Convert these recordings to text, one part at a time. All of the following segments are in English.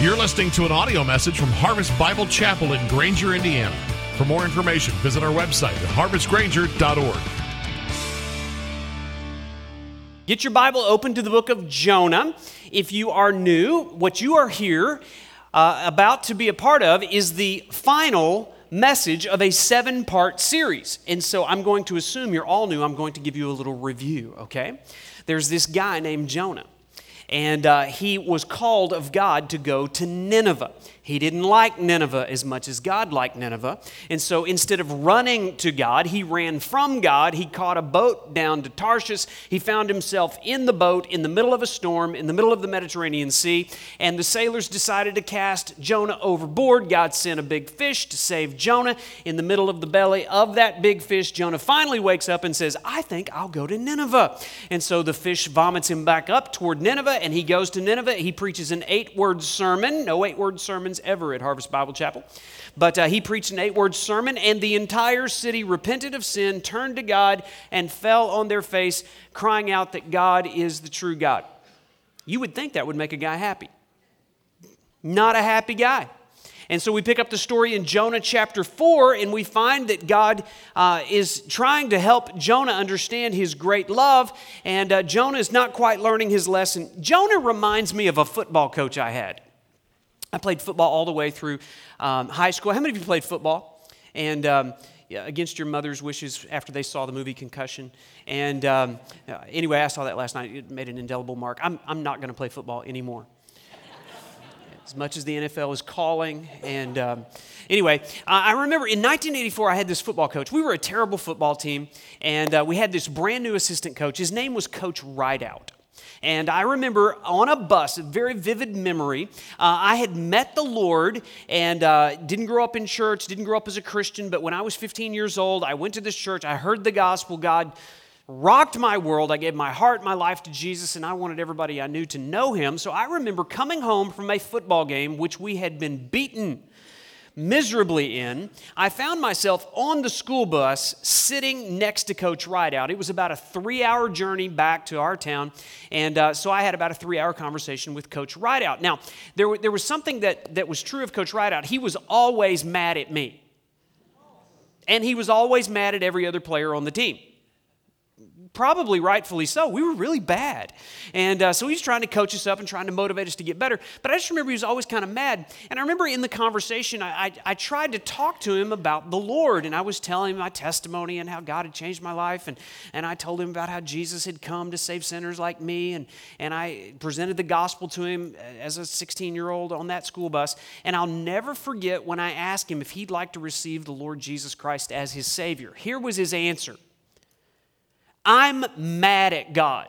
You're listening to an audio message from Harvest Bible Chapel in Granger, Indiana. For more information, visit our website at harvestgranger.org. Get your Bible open to the book of Jonah. If you are new, what you are here uh, about to be a part of is the final message of a seven part series. And so I'm going to assume you're all new. I'm going to give you a little review, okay? There's this guy named Jonah and uh, he was called of God to go to Nineveh. He didn't like Nineveh as much as God liked Nineveh. And so instead of running to God, he ran from God. He caught a boat down to Tarshish. He found himself in the boat in the middle of a storm, in the middle of the Mediterranean Sea. And the sailors decided to cast Jonah overboard. God sent a big fish to save Jonah. In the middle of the belly of that big fish, Jonah finally wakes up and says, I think I'll go to Nineveh. And so the fish vomits him back up toward Nineveh, and he goes to Nineveh. He preaches an eight word sermon. No eight word sermons ever at Harvest Bible Chapel. But uh, he preached an eight word sermon, and the entire city repented of sin, turned to God, and fell on their face, crying out that God is the true God. You would think that would make a guy happy. Not a happy guy. And so we pick up the story in Jonah chapter 4, and we find that God uh, is trying to help Jonah understand his great love, and uh, Jonah is not quite learning his lesson. Jonah reminds me of a football coach I had. I played football all the way through um, high school. How many of you played football? And um, yeah, against your mother's wishes after they saw the movie Concussion. And um, anyway, I saw that last night. It made an indelible mark. I'm, I'm not going to play football anymore. as much as the NFL is calling. And um, anyway, I remember in 1984, I had this football coach. We were a terrible football team, and uh, we had this brand new assistant coach. His name was Coach Rideout. And I remember on a bus, a very vivid memory, uh, I had met the Lord and uh, didn't grow up in church, didn't grow up as a Christian, but when I was 15 years old, I went to this church, I heard the gospel, God rocked my world. I gave my heart, my life to Jesus, and I wanted everybody I knew to know him. So I remember coming home from a football game, which we had been beaten miserably in, I found myself on the school bus sitting next to Coach Rideout. It was about a three hour journey back to our town, and uh, so I had about a three hour conversation with Coach Rideout. Now, there, there was something that, that was true of Coach Rideout. He was always mad at me, and he was always mad at every other player on the team probably rightfully so. We were really bad. And uh, so he was trying to coach us up and trying to motivate us to get better. But I just remember he was always kind of mad. And I remember in the conversation, I, I, I, tried to talk to him about the Lord. And I was telling him my testimony and how God had changed my life. And, and I told him about how Jesus had come to save sinners like me. And, and I presented the gospel to him as a 16 year old on that school bus. And I'll never forget when I asked him if he'd like to receive the Lord Jesus Christ as his Savior. Here was his answer. I'm mad at God.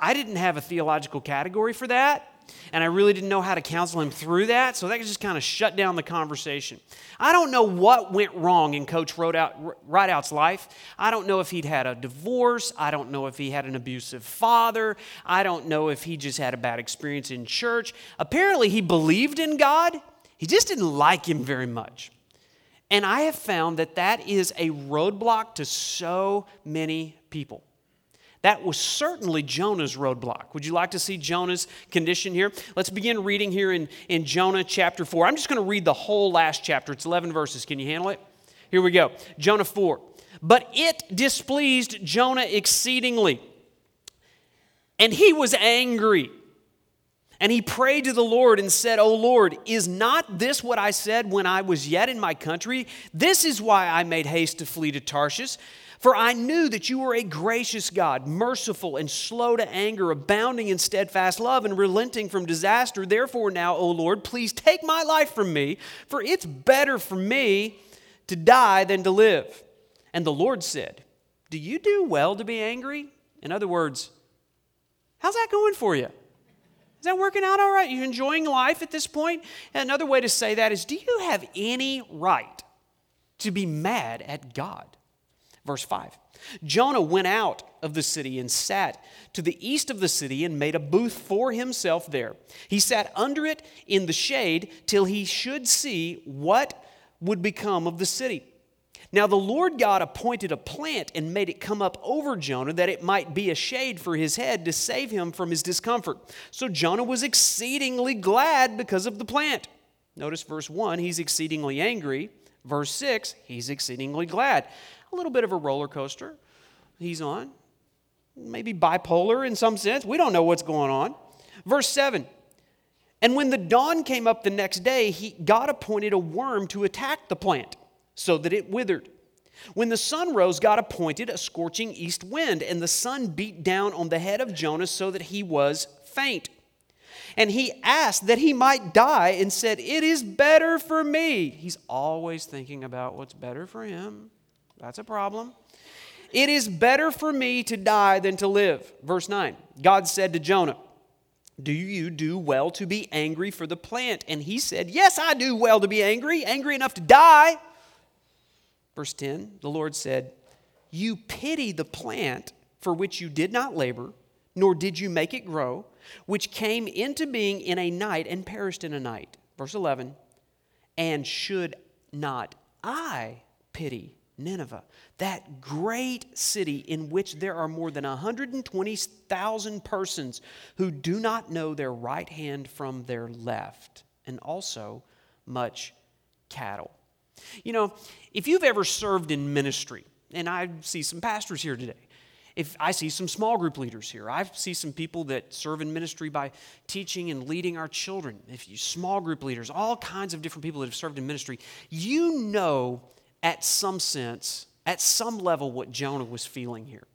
I didn't have a theological category for that, and I really didn't know how to counsel him through that, so that just kind of shut down the conversation. I don't know what went wrong in Coach Rideout's life. I don't know if he'd had a divorce. I don't know if he had an abusive father. I don't know if he just had a bad experience in church. Apparently, he believed in God, he just didn't like him very much. And I have found that that is a roadblock to so many people. That was certainly Jonah's roadblock. Would you like to see Jonah's condition here? Let's begin reading here in, in Jonah chapter 4. I'm just going to read the whole last chapter. It's 11 verses. Can you handle it? Here we go. Jonah 4. But it displeased Jonah exceedingly, and he was angry. And he prayed to the Lord and said, O Lord, is not this what I said when I was yet in my country? This is why I made haste to flee to Tarshish. For I knew that you were a gracious God, merciful and slow to anger, abounding in steadfast love and relenting from disaster. Therefore, now, O Lord, please take my life from me, for it's better for me to die than to live. And the Lord said, Do you do well to be angry? In other words, how's that going for you? Is that working out all right? You enjoying life at this point? Another way to say that is do you have any right to be mad at God? Verse 5 Jonah went out of the city and sat to the east of the city and made a booth for himself there. He sat under it in the shade till he should see what would become of the city. Now the Lord God appointed a plant and made it come up over Jonah that it might be a shade for his head to save him from his discomfort. So Jonah was exceedingly glad because of the plant. Notice verse 1, he's exceedingly angry. Verse 6, he's exceedingly glad. A little bit of a roller coaster he's on. Maybe bipolar in some sense. We don't know what's going on. Verse 7, and when the dawn came up the next day, he, God appointed a worm to attack the plant so that it withered. When the sun rose, God appointed a scorching east wind, and the sun beat down on the head of Jonah so that he was faint. And he asked that he might die and said, It is better for me. He's always thinking about what's better for him. That's a problem. It is better for me to die than to live. Verse 9 God said to Jonah, Do you do well to be angry for the plant? And he said, Yes, I do well to be angry, angry enough to die. Verse 10 The Lord said, You pity the plant for which you did not labor, nor did you make it grow, which came into being in a night and perished in a night. Verse 11 And should not I pity Nineveh, that great city in which there are more than 120,000 persons who do not know their right hand from their left, and also much cattle? You know, if you've ever served in ministry, and I see some pastors here today, if I see some small group leaders here, I see some people that serve in ministry by teaching and leading our children. If you small group leaders, all kinds of different people that have served in ministry, you know at some sense, at some level, what Jonah was feeling here.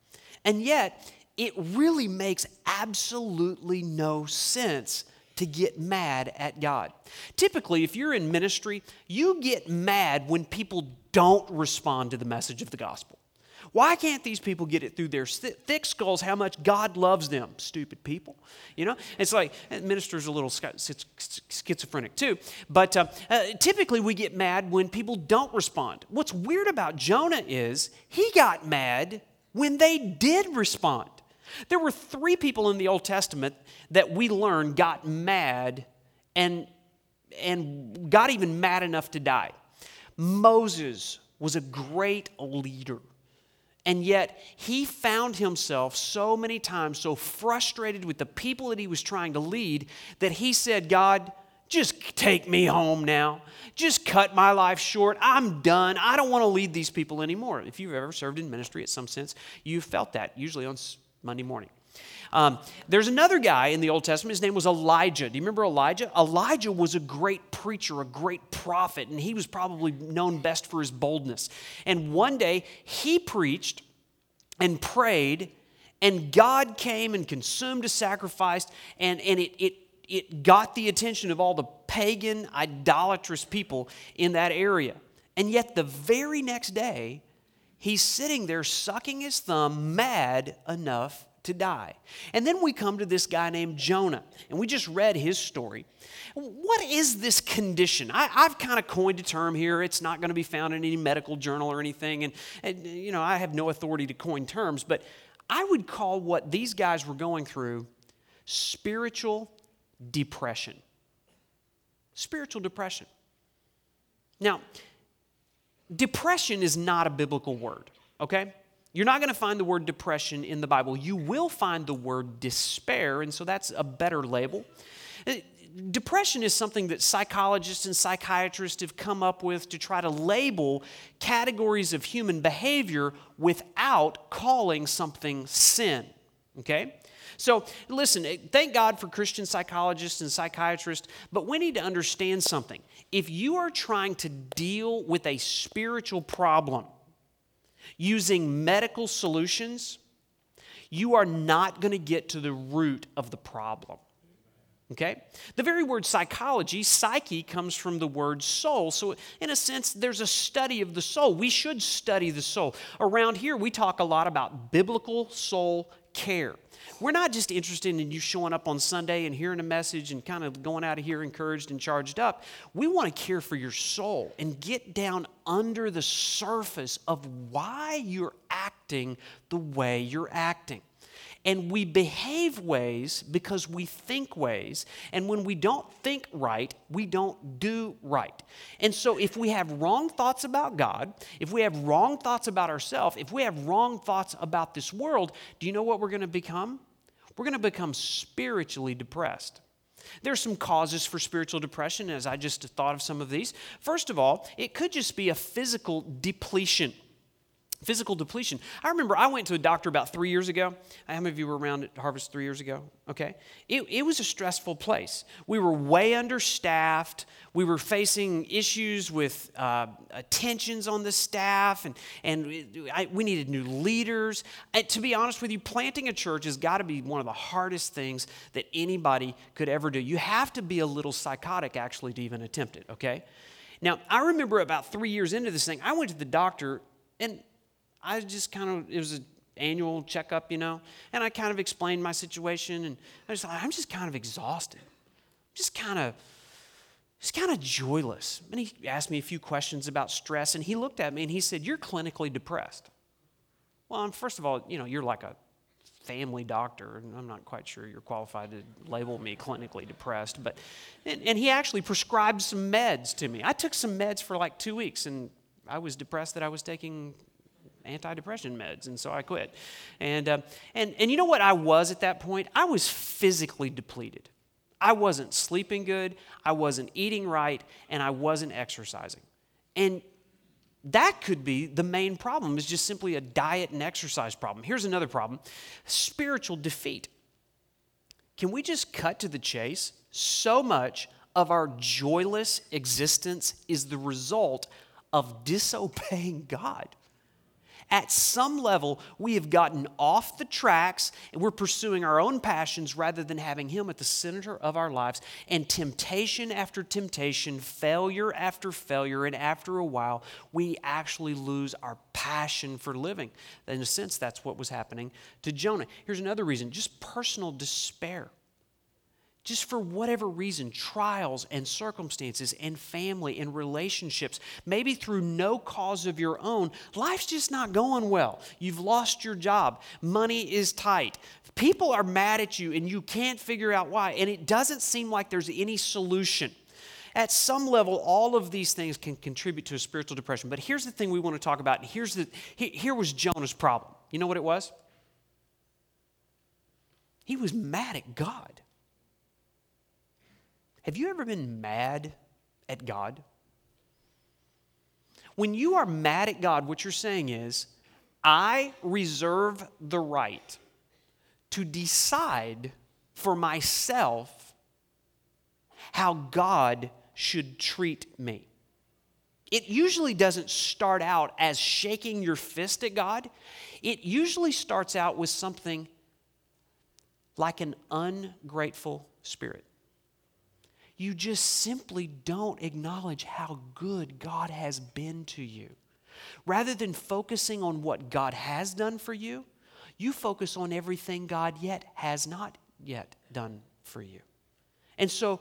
And yet, it really makes absolutely no sense to get mad at God. Typically, if you're in ministry, you get mad when people don't respond to the message of the gospel. Why can't these people get it through their thick skulls how much God loves them? Stupid people. You know? It's like, ministers are a little schizophrenic too. But uh, uh, typically we get mad when people don't respond. What's weird about Jonah is he got mad when they did respond. There were three people in the Old Testament that we learn got mad and, and got even mad enough to die. Moses was a great leader. And yet, he found himself so many times so frustrated with the people that he was trying to lead that he said, God, just take me home now. Just cut my life short. I'm done. I don't want to lead these people anymore. If you've ever served in ministry at some sense, you've felt that, usually on Monday morning. Um, there's another guy in the Old Testament. His name was Elijah. Do you remember Elijah? Elijah was a great preacher, a great prophet, and he was probably known best for his boldness. And one day he preached and prayed, and God came and consumed a sacrifice, and, and it, it, it got the attention of all the pagan, idolatrous people in that area. And yet, the very next day, he's sitting there sucking his thumb, mad enough to die. And then we come to this guy named Jonah, and we just read his story. What is this condition? I, have kind of coined a term here. It's not going to be found in any medical journal or anything, and, and you know I have no authority to coin terms, but I would call what these guys were going through spiritual depression. Spiritual depression. Now, depression is not a biblical word, okay? You're not going to find the word depression in the Bible. You will find the word despair, and so that's a better label. Uh, depression is something that psychologists and psychiatrists have come up with to try to label categories of human behavior without calling something sin. Okay? So, listen, eh, thank God for Christian psychologists and psychiatrists, but we need to understand something. If you are trying to deal with a spiritual problem, using medical solutions, you are not going to get to the root of the problem. Okay? The very word psychology, psyche, comes from the word soul. So, in a sense, there's a study of the soul. We should study the soul. Around here, we talk a lot about biblical soul care. We're not just interested in you showing up on Sunday and hearing a message and kind of going out of here encouraged and charged up. We want to care for your soul and get down under the surface of why you're acting the way you're acting. And we behave ways because we think ways. And when we don't think right, we don't do right. And so, if we have wrong thoughts about God, if we have wrong thoughts about ourselves, if we have wrong thoughts about this world, do you know what we're going to become? We're going to become spiritually depressed. There's some causes for spiritual depression, as I just thought of some of these. First of all, it could just be a physical depletion physical depletion. I remember I went to a doctor about three years ago. How many of you were around at Harvest three years ago? Okay. It, it was a stressful place. We were way understaffed. We were facing issues with uh, tensions on the staff, and, and I, we needed new leaders. And to be honest with you, planting a church has got to be one of the hardest things that anybody could ever do. You have to be a little psychotic, actually, to even attempt it, okay? Now, I remember about three years into this thing, I went to the doctor, and I just kind of, it was an annual checkup, you know, and I kind of explained my situation, and I was like, I'm just kind of exhausted. Just kind of, just kind of joyless. And he asked me a few questions about stress, and he looked at me and he said, You're clinically depressed. Well, first of all, you know, you're like a family doctor, and I'm not quite sure you're qualified to label me clinically depressed, but, and, and he actually prescribed some meds to me. I took some meds for like two weeks, and I was depressed that I was taking antidepressant meds, and so I quit. And, uh, and, and you know what I was at that point? I was physically depleted. I wasn't sleeping good, I wasn't eating right, and I wasn't exercising. And that could be the main problem is just simply a diet and exercise problem here's another problem spiritual defeat can we just cut to the chase so much of our joyless existence is the result of disobeying god at some level, we have gotten off the tracks and we're pursuing our own passions rather than having Him at the center of our lives. And temptation after temptation, failure after failure, and after a while, we actually lose our passion for living. In a sense, that's what was happening to Jonah. Here's another reason just personal despair just for whatever reason, trials and circumstances and family and relationships, maybe through no cause of your own, life's just not going well. You've lost your job, money is tight, people are mad at you, and you can't figure out why, and it doesn't seem like there's any solution. At some level, all of these things can contribute to a spiritual depression. But here's the thing we want to talk about. Here's the, here was Jonah's problem. You know what it was? He was mad at God. Have you ever been mad at God? When you are mad at God, what you're saying is, I reserve the right to decide for myself how God should treat me. It usually doesn't start out as shaking your fist at God. It usually starts out with something like an ungrateful spirit you just simply don't acknowledge how good God has been to you. Rather than focusing on what God has done for you, you focus on everything God yet has not yet done for you. And so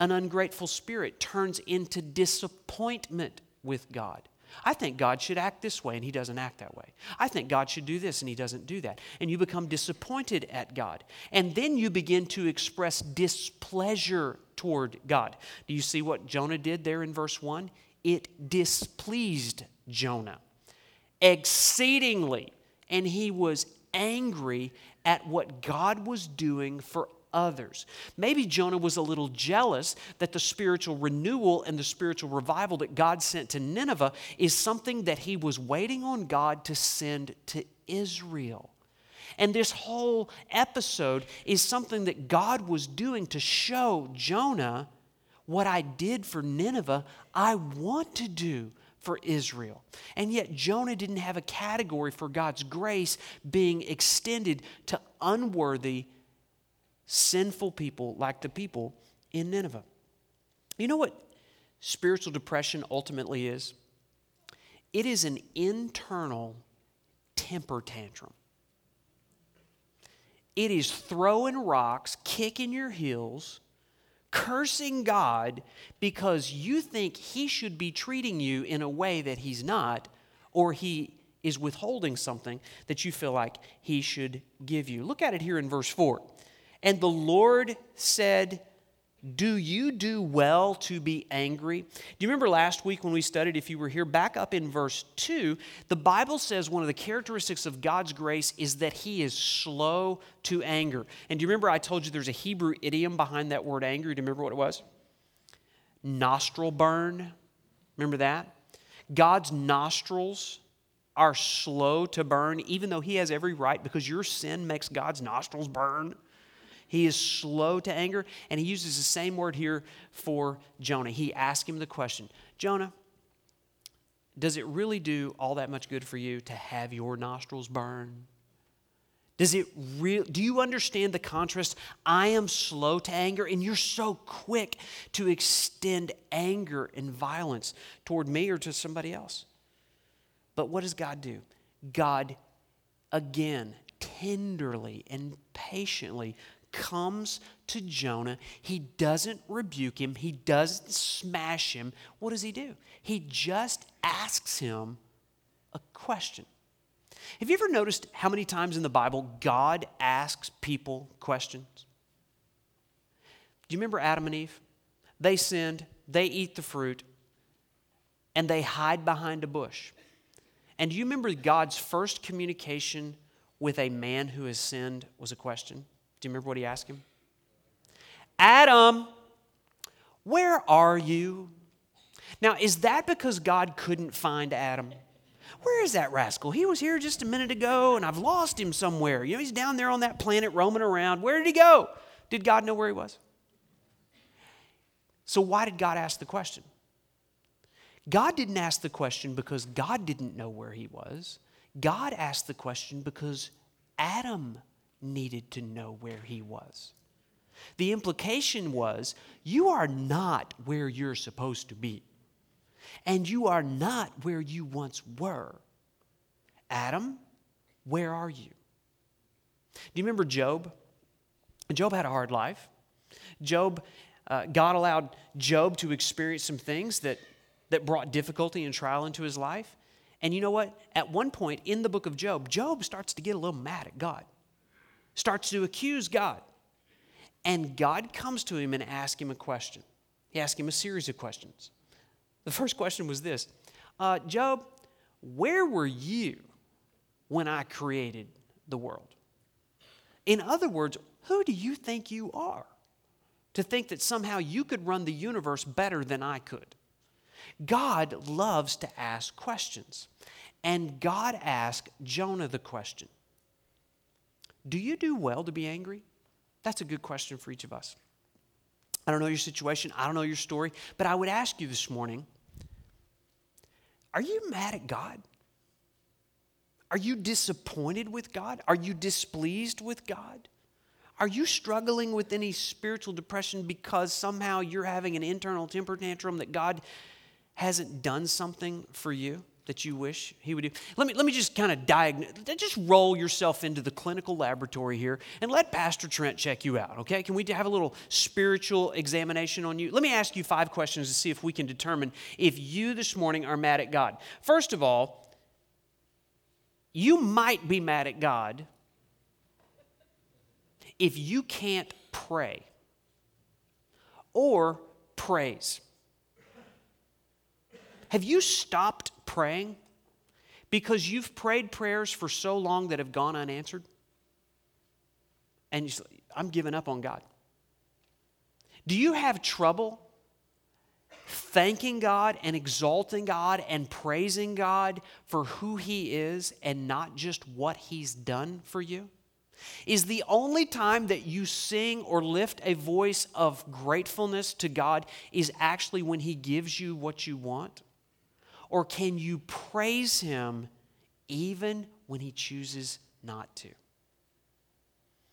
an ungrateful spirit turns into disappointment with God. I think God should act this way and he doesn't act that way. I think God should do this and he doesn't do that. And you become disappointed at God. And then you begin to express displeasure toward God. Do you see what Jonah did there in verse 1? It displeased Jonah exceedingly. And he was angry at what God was doing for others. Maybe Jonah was a little jealous that the spiritual renewal and the spiritual revival that God sent to Nineveh is something that he was waiting on God to send to Israel. And this whole episode is something that God was doing to show Jonah what I did for Nineveh, I want to do for Israel. And yet, Jonah didn't have a category for God's grace being extended to unworthy sinful people like the people in Nineveh. You know what spiritual depression ultimately is? It is an internal temper tantrum. It is throwing rocks, kicking your heels, cursing God because you think He should be treating you in a way that He's not, or He is withholding something that you feel like he should give you. Look at it here in verse 4. And the Lord said, Do you do well to be angry? Do you remember last week when we studied, if you were here, back up in verse 2, the Bible says one of the characteristics of God's grace is that he is slow to anger. And do you remember I told you there's a Hebrew idiom behind that word anger? Do you remember what it was? Nostril burn. Remember that? God's nostrils are slow to burn, even though He has every right, because your sin makes God's nostrils burn. He is slow to anger, and He uses the same word here for Jonah. He asked him the question Jonah, does it really do all that much good for you to have your nostrils burn? Does it real do you understand the contrast? I am slow to anger and you're so quick to extend anger and violence toward me or to somebody else. But what does God do? God again tenderly and patiently comes to Jonah. He doesn't rebuke him, he doesn't smash him. What does he do? He just asks him a question. Have you ever noticed how many times in the Bible God asks people questions? Do you remember Adam and Eve? They sinned, they eat the fruit, and they hide behind a bush. And do you remember God's first communication with a man who has sinned was a question? Do you remember what he asked him? Adam, where are you? Now, is that because God couldn't find Adam? Where is that rascal? He was here just a minute ago and I've lost him somewhere. You know, he's down there on that planet roaming around. Where did he go? Did God know where he was? So, why did God ask the question? God didn't ask the question because God didn't know where he was. God asked the question because Adam needed to know where he was. The implication was you are not where you're supposed to be and you are not where you once were. Adam, where are you? Do you remember Job? Job had a hard life. Job, uh, God allowed Job to experience some things that, that brought difficulty and trial into his life. And you know what? At one point in the book of Job, Job starts to get a little mad at God, starts to accuse God. And God comes to him and asks him a question. He asks him a series of questions. The first question was this uh, Job, where were you when I created the world? In other words, who do you think you are to think that somehow you could run the universe better than I could? God loves to ask questions. And God asked Jonah the question Do you do well to be angry? That's a good question for each of us. I don't know your situation, I don't know your story, but I would ask you this morning are you mad at God? Are you disappointed with God? Are you displeased with God? Are you struggling with any spiritual depression because somehow you're having an internal temper tantrum that God hasn't done something for you? That you wish he would do? Let me, let me just kind of diagnose, just roll yourself into the clinical laboratory here and let Pastor Trent check you out, okay? Can we have a little spiritual examination on you? Let me ask you five questions to see if we can determine if you this morning are mad at God. First of all, you might be mad at God if you can't pray or praise. Have you stopped praying because you've prayed prayers for so long that have gone unanswered? And you say, I'm giving up on God. Do you have trouble thanking God and exalting God and praising God for who He is and not just what He's done for you? Is the only time that you sing or lift a voice of gratefulness to God is actually when He gives you what you want? Or can you praise Him even when He chooses not to?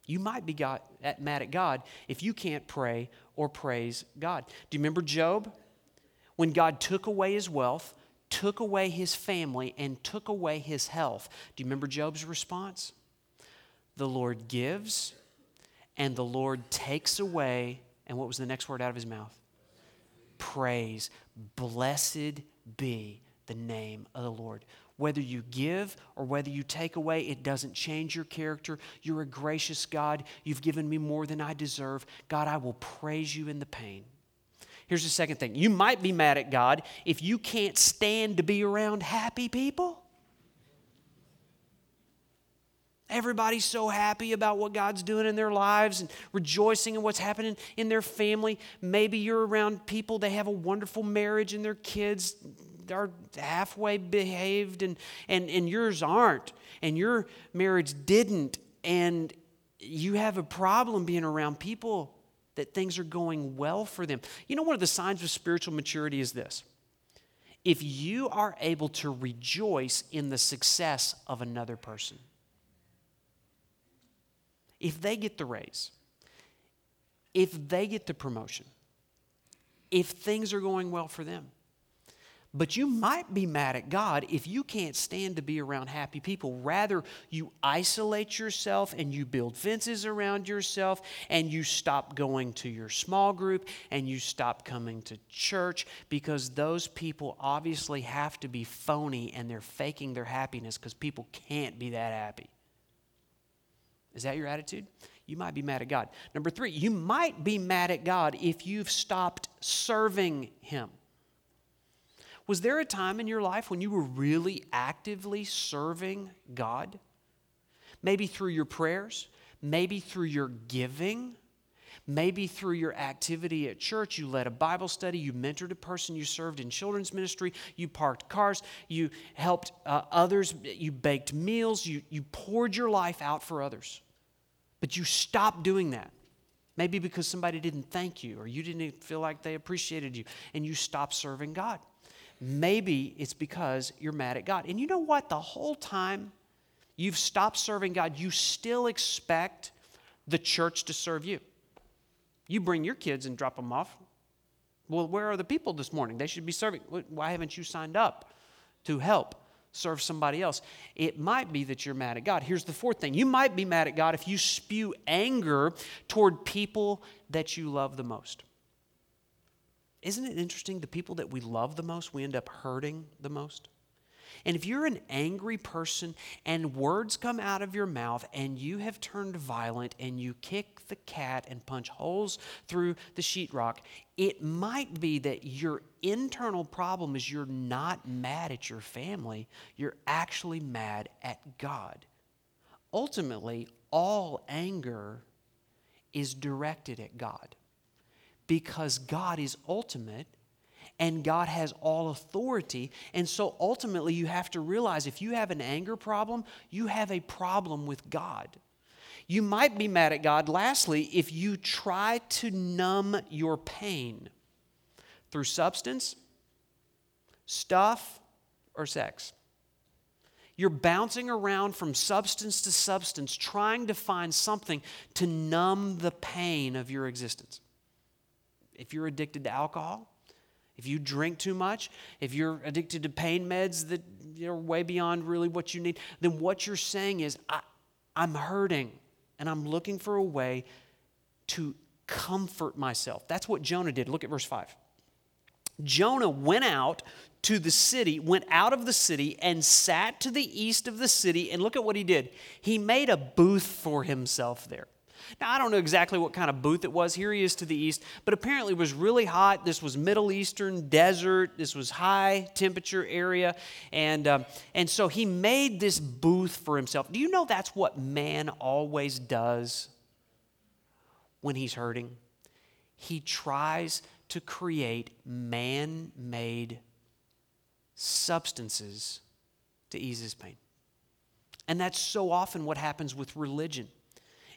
You might be God, mad at God if you can't pray or praise God. Do you remember Job? When God took away his wealth, took away his family, and took away his health. Do you remember Job's response? The Lord gives, and the Lord takes away. And what was the next word out of his mouth? Praise. Blessed be the name of the Lord. Whether you give or whether you take away, it doesn't change your character. You're a gracious God. You've given me more than I deserve. God, I will praise you in the pain. Here's the second thing you might be mad at God if you can't stand to be around happy people. Everybody's so happy about what God's doing in their lives and rejoicing in what's happening in their family. Maybe you're around people, they have a wonderful marriage and their kids are halfway behaved and, and, and yours aren't. And your marriage didn't. And you have a problem being around people that things are going well for them. You know, one of the signs of spiritual maturity is this if you are able to rejoice in the success of another person, if they get the raise, if they get the promotion, if things are going well for them, but you might be mad at God if you can't stand to be around happy people. Rather, you isolate yourself and you build fences around yourself and you stop going to your small group and you stop coming to church because those people obviously have to be phony and they're faking their happiness because people can't be that happy. Is that your attitude? You might be mad at God. Number three, you might be mad at God if you've stopped serving Him. Was there a time in your life when you were really actively serving God? Maybe through your prayers, maybe through your giving, maybe through your activity at church. You led a Bible study, you mentored a person, you served in children's ministry, you parked cars, you helped uh, others, you baked meals, you, you poured your life out for others. But you stopped doing that. Maybe because somebody didn't thank you or you didn't feel like they appreciated you and you stopped serving God. Maybe it's because you're mad at God. And you know what? The whole time you've stopped serving God, you still expect the church to serve you. You bring your kids and drop them off. Well, where are the people this morning? They should be serving. Why haven't you signed up to help serve somebody else? It might be that you're mad at God. Here's the fourth thing you might be mad at God if you spew anger toward people that you love the most. Isn't it interesting? The people that we love the most, we end up hurting the most. And if you're an angry person and words come out of your mouth and you have turned violent and you kick the cat and punch holes through the sheetrock, it might be that your internal problem is you're not mad at your family, you're actually mad at God. Ultimately, all anger is directed at God because God is ultimate and God has all authority. And so ultimately, you have to realize if you have an anger problem, you have a problem with God. You might be mad at God, lastly, if you try to numb your pain through substance, stuff, or sex. You're bouncing around from substance to substance, trying to find something to numb the pain of your existence if you're addicted to alcohol, if you drink too much, if you're addicted to pain meds that are way beyond really what you need, then what you're saying is, I, I'm hurting and I'm looking for a way to comfort myself. That's what Jonah did. Look at verse 5. Jonah went out to the city, went out of the city, and sat to the east of the city. And look at what he did. He made a booth for himself there. Now, I don't know exactly what kind of booth it was. Here he is to the east, but apparently it was really hot. This was Middle Eastern desert. This was high temperature area. And, um, and so he made this booth for himself. Do you know that's what man always does when he's hurting? He tries to create man made substances to ease his pain. And that's so often what happens with religion.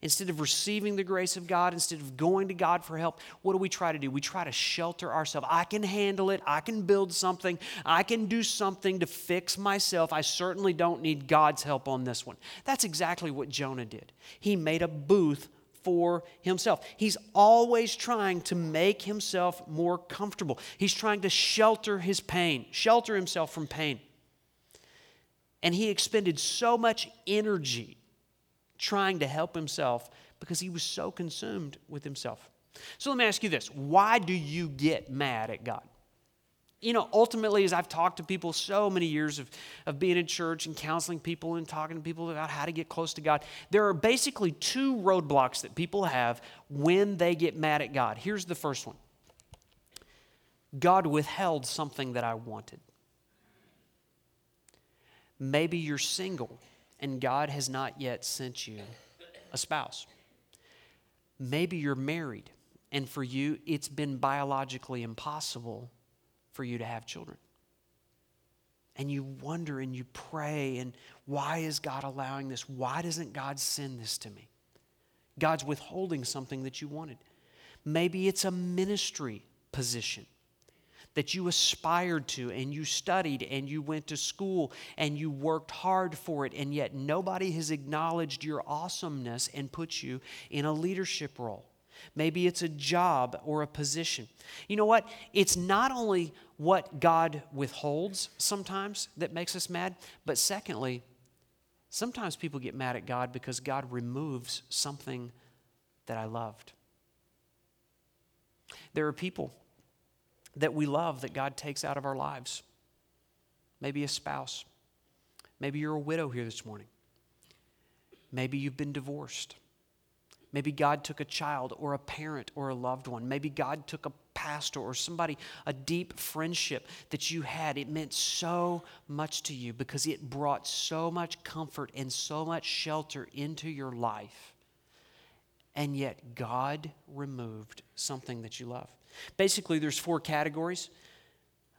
Instead of receiving the grace of God, instead of going to God for help, what do we try to do? We try to shelter ourselves. I can handle it. I can build something. I can do something to fix myself. I certainly don't need God's help on this one. That's exactly what Jonah did. He made a booth for himself. He's always trying to make himself more comfortable. He's trying to shelter his pain, shelter himself from pain. And he expended so much energy trying to help himself because he was so consumed with himself. So let me ask you this why do you get mad at God? You know, ultimately, as I've talked to people so many years of, of being in church and counseling people and talking to people about how to get close to God, there are basically two roadblocks that people have when they get mad at God. Here's the first one God withheld something that I wanted. Maybe you're single and God has not yet sent you a spouse. Maybe you're married and for you it's been biologically impossible for you to have children. And you wonder and you pray, and why is God allowing this? Why doesn't God send this to me? God's withholding something that you wanted. Maybe it's a ministry position that you aspired to and you studied and you went to school and you worked hard for it, and yet nobody has acknowledged your awesomeness and put you in a leadership role. Maybe it's a job or a position. You know what? It's not only what God withholds sometimes that makes us mad, but secondly, sometimes people get mad at God because God removes something that I loved. There are people that we love that God takes out of our lives. Maybe a spouse. Maybe you're a widow here this morning. Maybe you've been divorced. Maybe God took a child or a parent or a loved one. Maybe God took a pastor or somebody, a deep friendship that you had. It meant so much to you because it brought so much comfort and so much shelter into your life. And yet, God removed something that you love. Basically, there's four categories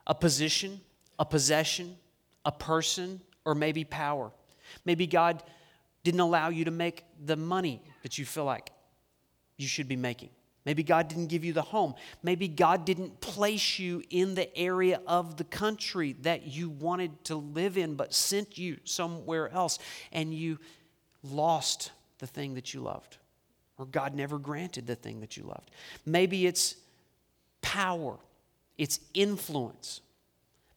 a position, a possession, a person, or maybe power. Maybe God didn't allow you to make the money that you feel like you should be making. Maybe God didn't give you the home. Maybe God didn't place you in the area of the country that you wanted to live in, but sent you somewhere else, and you lost the thing that you loved, or God never granted the thing that you loved. Maybe it's power, it's influence,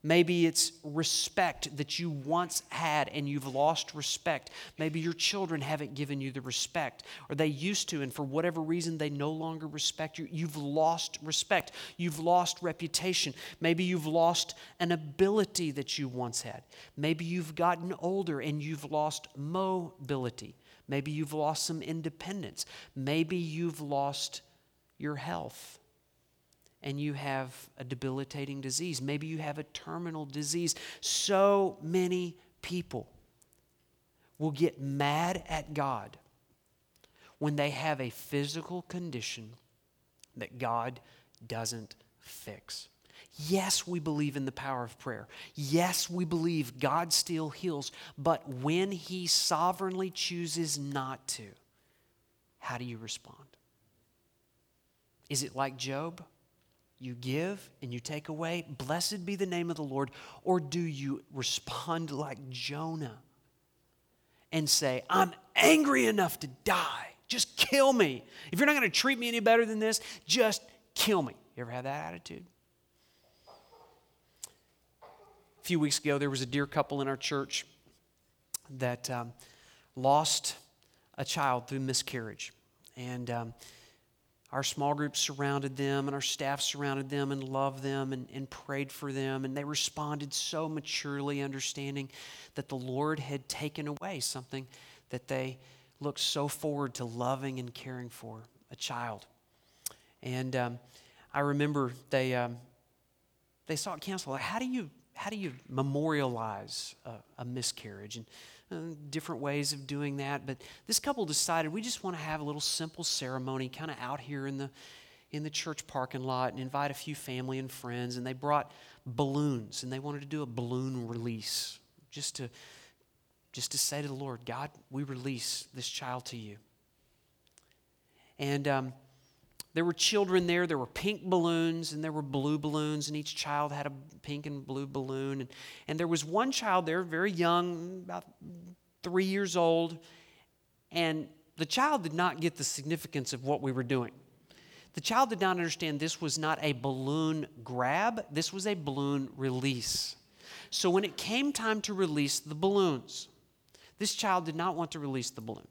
Maybe it's respect that you once had and you've lost respect. Maybe your children haven't given you the respect, or they used to, and for whatever reason they no longer respect you. You've lost respect. You've lost reputation. Maybe you've lost an ability that you once had. Maybe you've gotten older and you've lost mobility. Maybe you've lost some independence. Maybe you've lost your health and you have a debilitating disease. Maybe you have a terminal disease. So many people will get mad at God when they have a physical condition that God doesn't fix. Yes, we believe in the power of prayer. Yes, we believe God still heals. But when He sovereignly chooses not to, how do you respond? Is it like Job? You give and you take away. Blessed be the name of the Lord. Or do you respond like Jonah and say, I'm angry enough to die. Just kill me. If you're not going to treat me any better than this, just kill me. You ever had that attitude? A few weeks ago, there was a dear couple in our church that um, lost a child through miscarriage. And um, our small group surrounded them and our staff surrounded them and loved them and, and prayed for them. And they responded so maturely, understanding that the Lord had taken away something that they looked so forward to loving and caring for a child. And um, I remember they, um, they sought counsel. How do you how do you memorialize a, a miscarriage and different ways of doing that but this couple decided we just want to have a little simple ceremony kind of out here in the in the church parking lot and invite a few family and friends and they brought balloons and they wanted to do a balloon release just to just to say to the lord god we release this child to you. And um, there were children there. There were pink balloons and there were blue balloons, and each child had a pink and blue balloon. And, and there was one child there, very young, about three years old, and the child did not get the significance of what we were doing. The child did not understand this was not a balloon grab, this was a balloon release. So when it came time to release the balloons, this child did not want to release the balloon.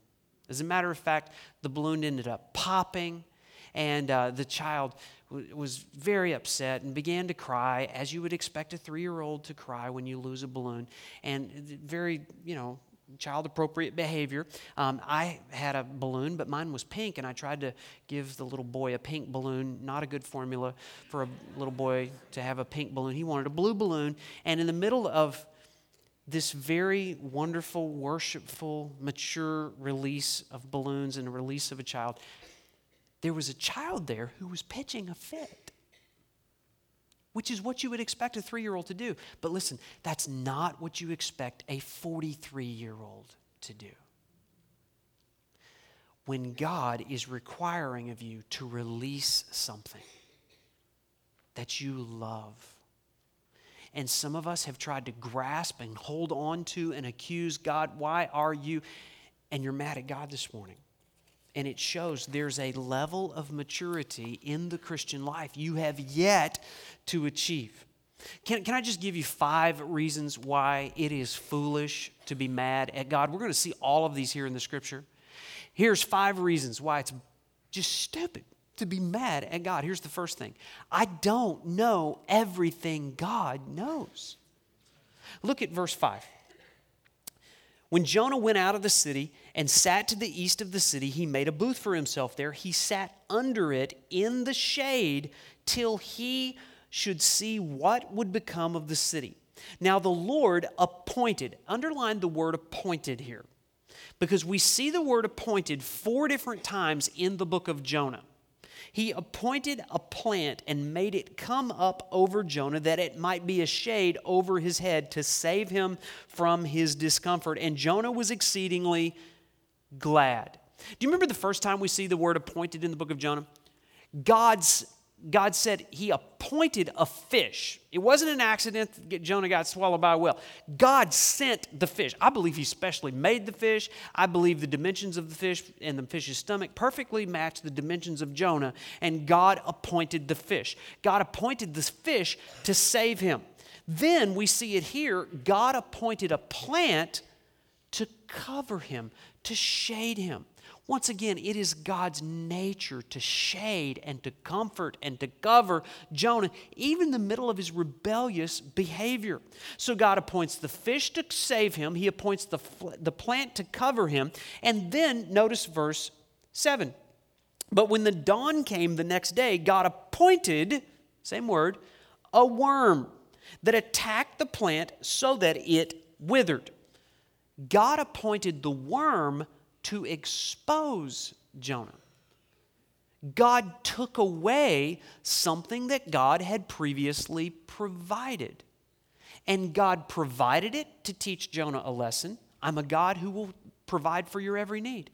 As a matter of fact, the balloon ended up popping and uh, the child w- was very upset and began to cry, as you would expect a three year old to cry when you lose a balloon, and very, you know, child appropriate behavior. Um, I had a balloon, but mine was pink, and I tried to give the little boy a pink balloon. Not a good formula for a little boy to have a pink balloon. He wanted a blue balloon, and in the middle of this very wonderful, worshipful, mature release of balloons and a release of a child, there was a child there who was pitching a fit which is what you would expect a three year old to do. But listen, that's not what you expect a 43 year old to do. When God is requiring of you to release something that you love, and some of us have tried to grasp and hold on to and accuse God, why are you? And you're mad at God this morning and it shows there's a level of maturity in the Christian life you have yet to achieve. Can, can I just give you five reasons why it is foolish to be mad at God? We're going to see all of these here in the scripture. Here's five reasons why it's just stupid to be mad at God. Here's the first thing I don't know everything God knows. Look at verse 5. When Jonah went out of the city and sat to the east of the city, he made a booth for himself there. He sat under it in the shade till he should see what would become of the city. Now the Lord appointed, underline the word appointed here, because we see the word appointed four different times in the book of Jonah. He appointed a plant and made it come up over Jonah that it might be a shade over his head to save him from his discomfort. And Jonah was exceedingly glad. Do you remember the first time we see the word appointed in the book of Jonah? God's God said he appointed a fish. It wasn't an accident that Jonah got swallowed by a whale. God sent the fish. I believe he specially made the fish. I believe the dimensions of the fish and the fish's stomach perfectly match the dimensions of Jonah, and God appointed the fish. God appointed this fish to save him. Then we see it here God appointed a plant to cover him, to shade him. Once again, it is God's nature to shade and to comfort and to cover Jonah, even in the middle of his rebellious behavior. So God appoints the fish to save him, he appoints the, the plant to cover him. And then notice verse 7. But when the dawn came the next day, God appointed, same word, a worm that attacked the plant so that it withered. God appointed the worm to expose Jonah. God took away something that God had previously provided. And God provided it to teach Jonah a lesson. I'm a God who will provide for your every need.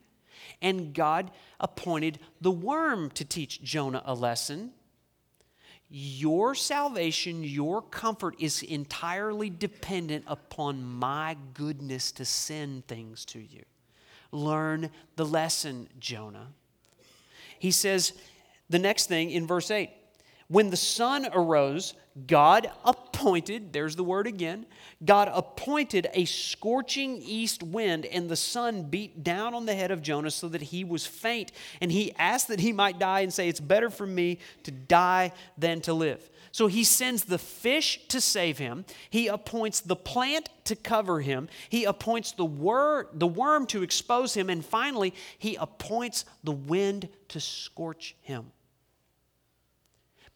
And God appointed the worm to teach Jonah a lesson. Your salvation, your comfort is entirely dependent upon my goodness to send things to you. Learn the lesson, Jonah. He says the next thing in verse 8 when the sun arose, God appointed, there's the word again, God appointed a scorching east wind, and the sun beat down on the head of Jonah so that he was faint. And he asked that he might die and say, It's better for me to die than to live. So he sends the fish to save him. He appoints the plant to cover him. He appoints the, wor- the worm to expose him. And finally, he appoints the wind to scorch him.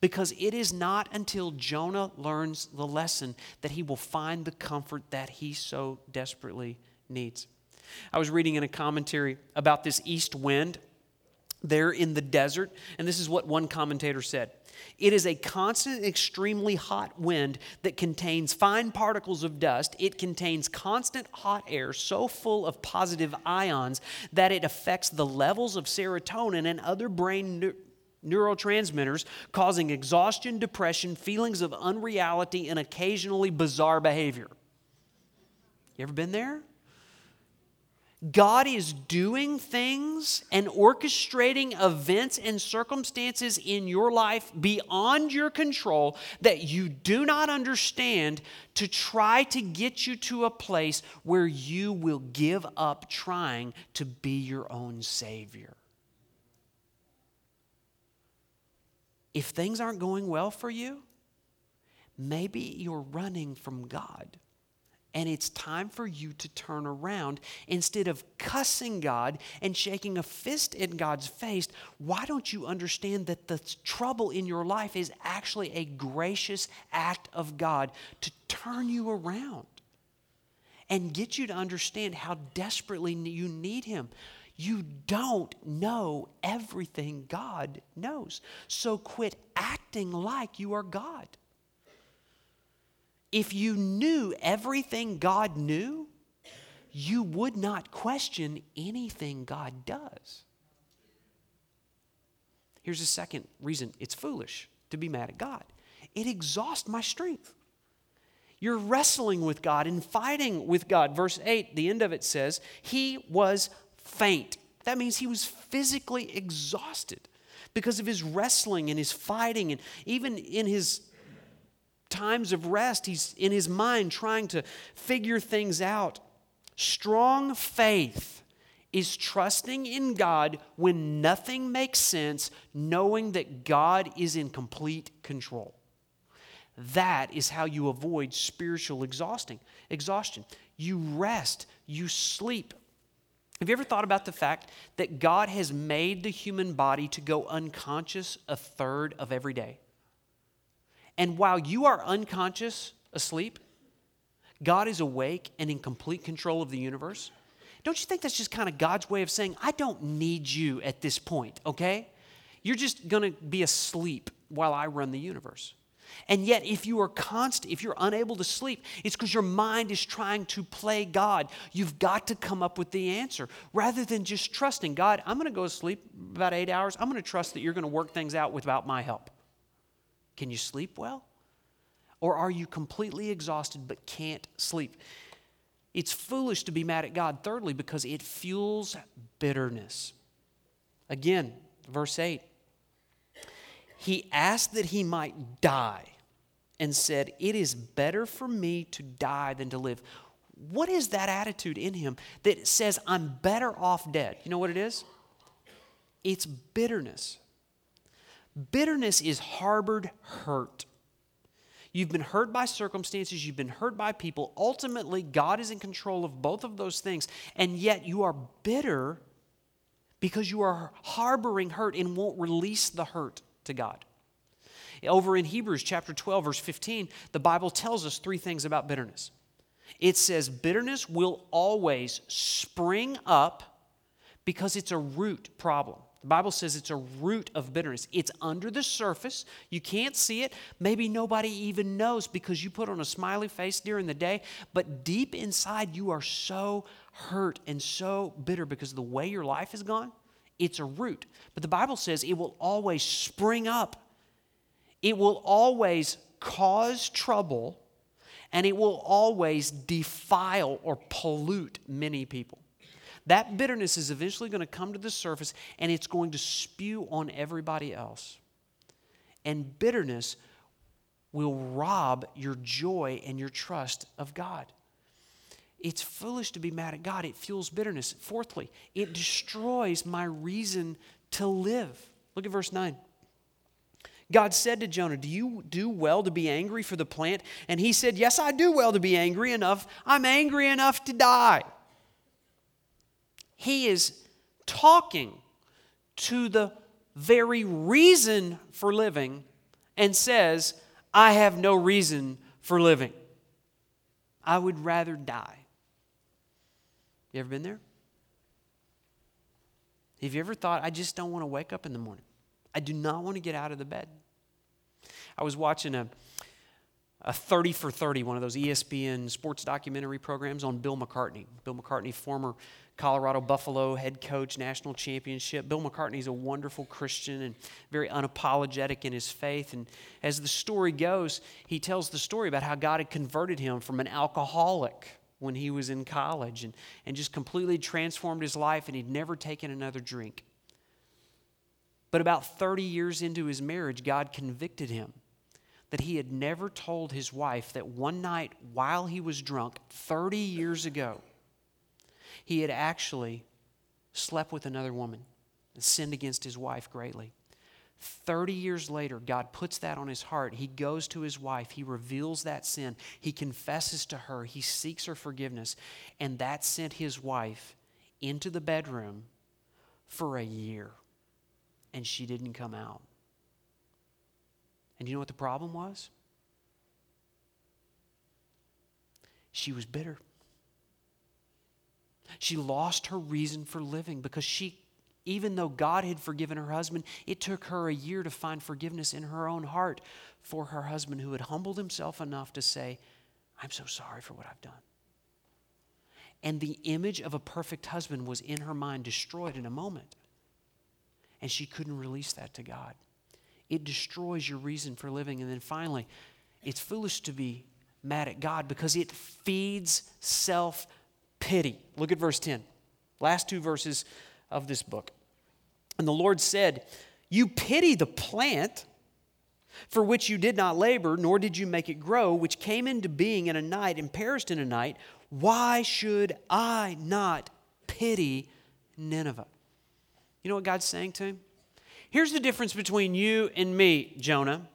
Because it is not until Jonah learns the lesson that he will find the comfort that he so desperately needs. I was reading in a commentary about this east wind there in the desert, and this is what one commentator said. It is a constant, extremely hot wind that contains fine particles of dust. It contains constant hot air so full of positive ions that it affects the levels of serotonin and other brain neurotransmitters, causing exhaustion, depression, feelings of unreality, and occasionally bizarre behavior. You ever been there? God is doing things and orchestrating events and circumstances in your life beyond your control that you do not understand to try to get you to a place where you will give up trying to be your own Savior. If things aren't going well for you, maybe you're running from God. And it's time for you to turn around. Instead of cussing God and shaking a fist in God's face, why don't you understand that the trouble in your life is actually a gracious act of God to turn you around and get you to understand how desperately you need Him? You don't know everything God knows. So quit acting like you are God if you knew everything God knew, you would not question anything God does. Here's a second reason it's foolish to be mad at God it exhausts my strength. You're wrestling with God and fighting with God. Verse 8, the end of it says, He was faint. That means he was physically exhausted because of his wrestling and his fighting, and even in his times of rest, he's in his mind trying to figure things out. Strong faith is trusting in God when nothing makes sense, knowing that God is in complete control. That is how you avoid spiritual exhausting, exhaustion. You rest, you sleep. Have you ever thought about the fact that God has made the human body to go unconscious a third of every day? And while you are unconscious, asleep, God is awake and in complete control of the universe. Don't you think that's just kind of God's way of saying, I don't need you at this point, okay? You're just to be asleep while I run the universe. And yet, if you are constant, if you're unable to sleep, it's because your mind is trying to play God. You've got to come up with the answer rather than just trusting God. I'm going to go to sleep about eight hours. I'm going to trust that you're going to work things out without my help. Can you sleep well? Or are you completely exhausted but can't sleep? It's foolish to be mad at God, thirdly, because it fuels bitterness. Again, verse 8. He asked that he might die and said, It is better for me to die than to live. What is that attitude in him that says, I'm better off dead? You know what it is? It's bitterness. Bitterness is harbored hurt. You've been hurt by circumstances, you've been hurt by people. Ultimately, God is in control of both of those things, and yet you are bitter because you are harboring hurt and won't release the hurt to God. Over in Hebrews chapter 12, verse 15, the Bible tells us three things about bitterness. It says, Bitterness will always spring up because it's a root problem. The Bible says it's a root of bitterness. It's under the surface. You can't see it. Maybe nobody even knows because you put on a smiley face during the day, but deep inside you are so hurt and so bitter because the way your life has gone. It's a root. But the Bible says it will always spring up, it will always cause trouble, and it will always defile or pollute many people. That bitterness is eventually going to come to the surface and it's going to spew on everybody else. And bitterness will rob your joy and your trust of God. It's foolish to be mad at God. It fuels bitterness. Fourthly, it destroys my reason to live. Look at verse 9. God said to Jonah, Do you do well to be angry for the plant? And he said, Yes, I do well to be angry enough. I'm angry enough to die. He is talking to the very reason for living and says, I have no reason for living. I would rather die. You ever been there? Have you ever thought, I just don't want to wake up in the morning? I do not want to get out of the bed. I was watching a, a 30 for 30, one of those ESPN sports documentary programs on Bill McCartney. Bill McCartney, former Colorado Buffalo head coach, national championship. Bill McCartney is a wonderful Christian and very unapologetic in his faith. And as the story goes, he tells the story about how God had converted him from an alcoholic when he was in college and, and just completely transformed his life, and he'd never taken another drink. But about 30 years into his marriage, God convicted him that he had never told his wife that one night while he was drunk, 30 years ago, he had actually slept with another woman and sinned against his wife greatly. 30 years later, God puts that on his heart. He goes to his wife. He reveals that sin. He confesses to her. He seeks her forgiveness. And that sent his wife into the bedroom for a year. And she didn't come out. And you know what the problem was? She was bitter. She lost her reason for living because she even though God had forgiven her husband, it took her a year to find forgiveness in her own heart for her husband who had humbled himself enough to say, I'm so sorry for what I've done. And the image of a perfect husband was in her mind destroyed in a moment. And she couldn't release that to God. It destroys your reason for living. And then finally, it's foolish to be mad at God because it feeds self pity. Look at verse 10. Last two verses of this book. And the Lord said, You pity the plant for which you did not labor, nor did you make it grow, which came into being in a night and perished in a night. Why should I not pity Nineveh? You know what God's saying to him? Here's the difference between you and me, Jonah.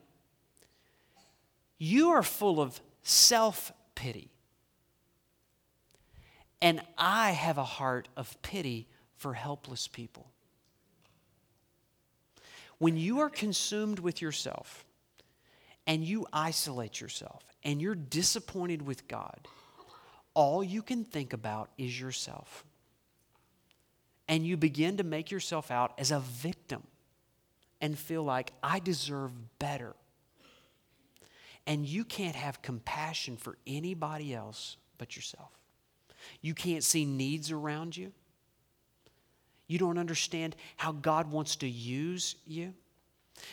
You are full of self pity. And I have a heart of pity for helpless people. When you are consumed with yourself and you isolate yourself and you're disappointed with God, all you can think about is yourself. And you begin to make yourself out as a victim and feel like, I deserve better. And you can't have compassion for anybody else but yourself. You can't see needs around you. You don't understand how God wants to use you.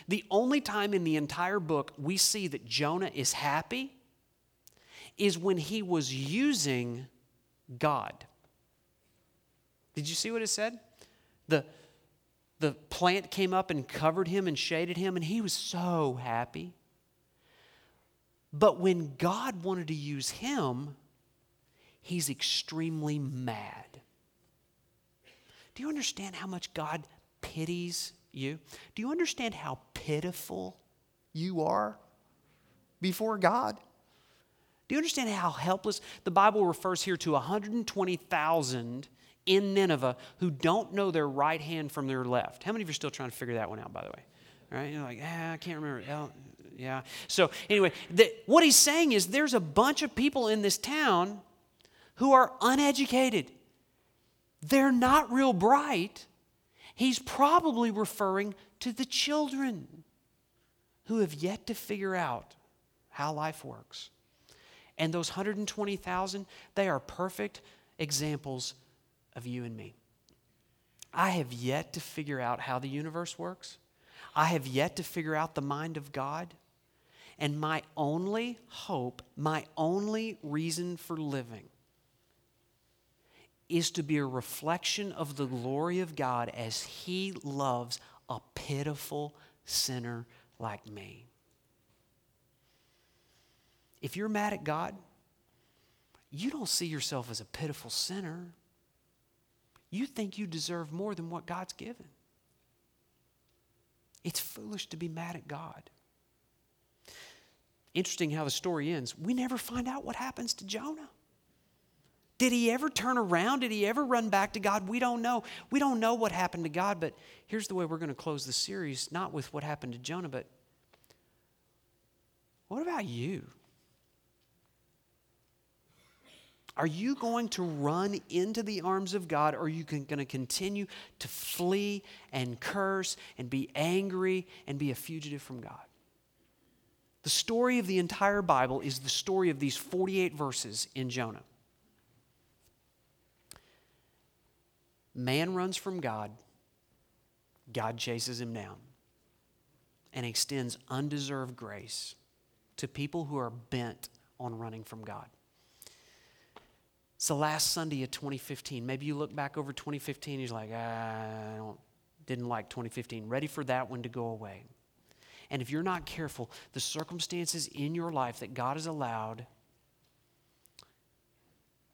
The only time in the entire book we see that Jonah is happy is when he was using God. Did you see what it said? The, the plant came up and covered him and shaded him, and he was so happy. But when God wanted to use him, he's extremely mad. Do you understand how much God pities you? Do you understand how pitiful you are before God? Do you understand how helpless? The Bible refers here to 120,000 in Nineveh who don't know their right hand from their left. How many of you are still trying to figure that one out, by the way? Right? You're like, ah, I can't remember. Yeah. So, anyway, the, what he's saying is there's a bunch of people in this town who are uneducated they're not real bright. He's probably referring to the children who have yet to figure out how life works. And those 120,000, they are perfect examples of you and me. I have yet to figure out how the universe works. I have yet to figure out the mind of God. And my only hope, my only reason for living is to be a reflection of the glory of God as He loves a pitiful sinner like me. If you're mad at God, you don't see yourself as a pitiful sinner. You think you deserve more than what God's given. It's foolish to be mad at God. Interesting how the story ends. We never find out what happens to Jonah. Did he ever turn around? Did he ever run back to God? We don't know. We don't know what happened to God, but here's the way we're going to close the series not with what happened to Jonah, but what about you? Are you going to run into the arms of God or are you going to continue to flee and curse and be angry and be a fugitive from God? The story of the entire Bible is the story of these 48 verses in Jonah. Man runs from God, God chases him down and extends undeserved grace to people who are bent on running from God. The last Sunday of 2015. Maybe you look back over 2015, you're like, ah, I don't, didn't like 2015. Ready for that one to go away. And if you're not careful, the circumstances in your life that God has allowed,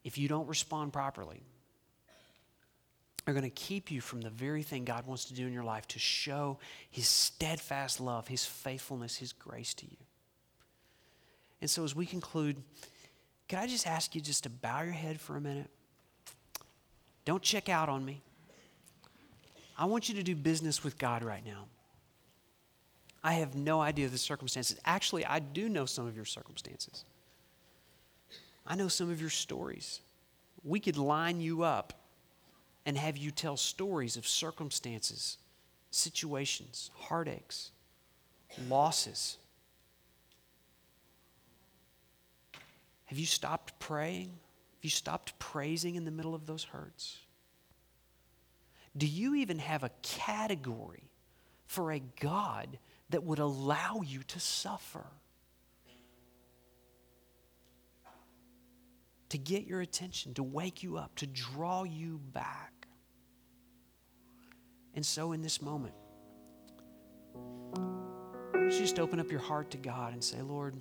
if you don't respond properly, are going to keep you from the very thing God wants to do in your life to show His steadfast love, His faithfulness, His grace to you. And so, as we conclude, could I just ask you just to bow your head for a minute? Don't check out on me. I want you to do business with God right now. I have no idea the circumstances. Actually, I do know some of your circumstances. I know some of your stories. We could line you up and have you tell stories of circumstances, situations, heartaches, losses. Have you stopped praying? Have you stopped praising in the middle of those hurts? Do you even have a category for a God that would allow you to suffer? To get your attention, to wake you up, to draw you back. And so, in this moment, just open up your heart to God and say, Lord,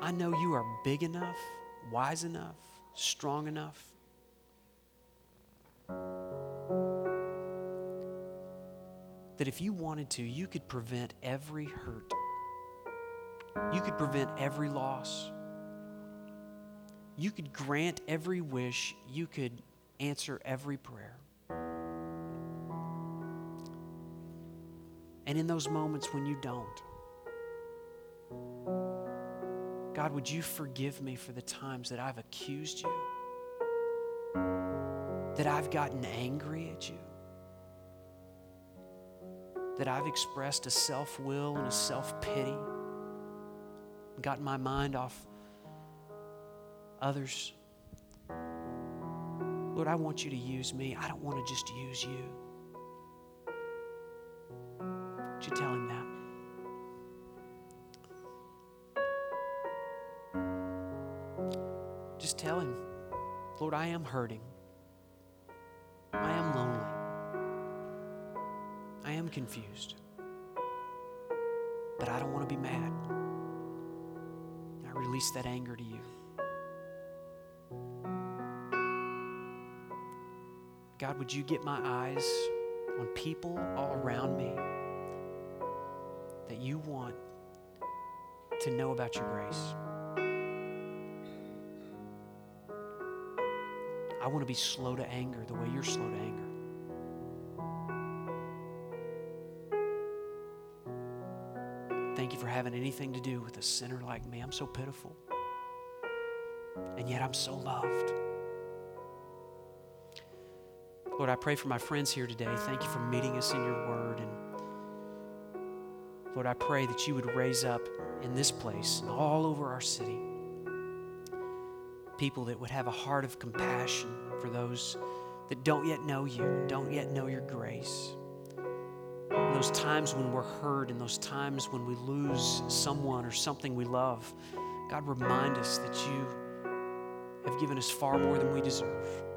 I know you are big enough, wise enough, strong enough. That if you wanted to, you could prevent every hurt. You could prevent every loss. You could grant every wish. You could answer every prayer. And in those moments when you don't, God, would you forgive me for the times that I've accused you? That I've gotten angry at you? That I've expressed a self will and a self pity? Gotten my mind off others? Lord, I want you to use me. I don't want to just use you. Would you tell him that? Just tell him, Lord, I am hurting. I am lonely. I am confused. But I don't want to be mad. I release that anger to you. God, would you get my eyes on people all around me that you want to know about your grace? I want to be slow to anger the way you're slow to anger. Thank you for having anything to do with a sinner like me. I'm so pitiful. And yet I'm so loved. Lord, I pray for my friends here today. Thank you for meeting us in your word. And Lord, I pray that you would raise up in this place and all over our city people that would have a heart of compassion for those that don't yet know you, don't yet know your grace. In those times when we're hurt, in those times when we lose someone or something we love, God, remind us that you have given us far more than we deserve.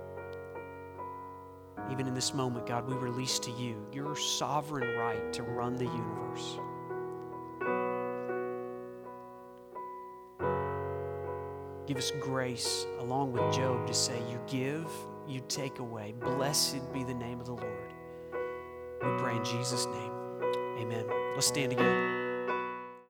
Even in this moment, God, we release to you your sovereign right to run the universe. Give us grace, along with Job, to say, You give, you take away. Blessed be the name of the Lord. We pray in Jesus' name. Amen. Let's stand together.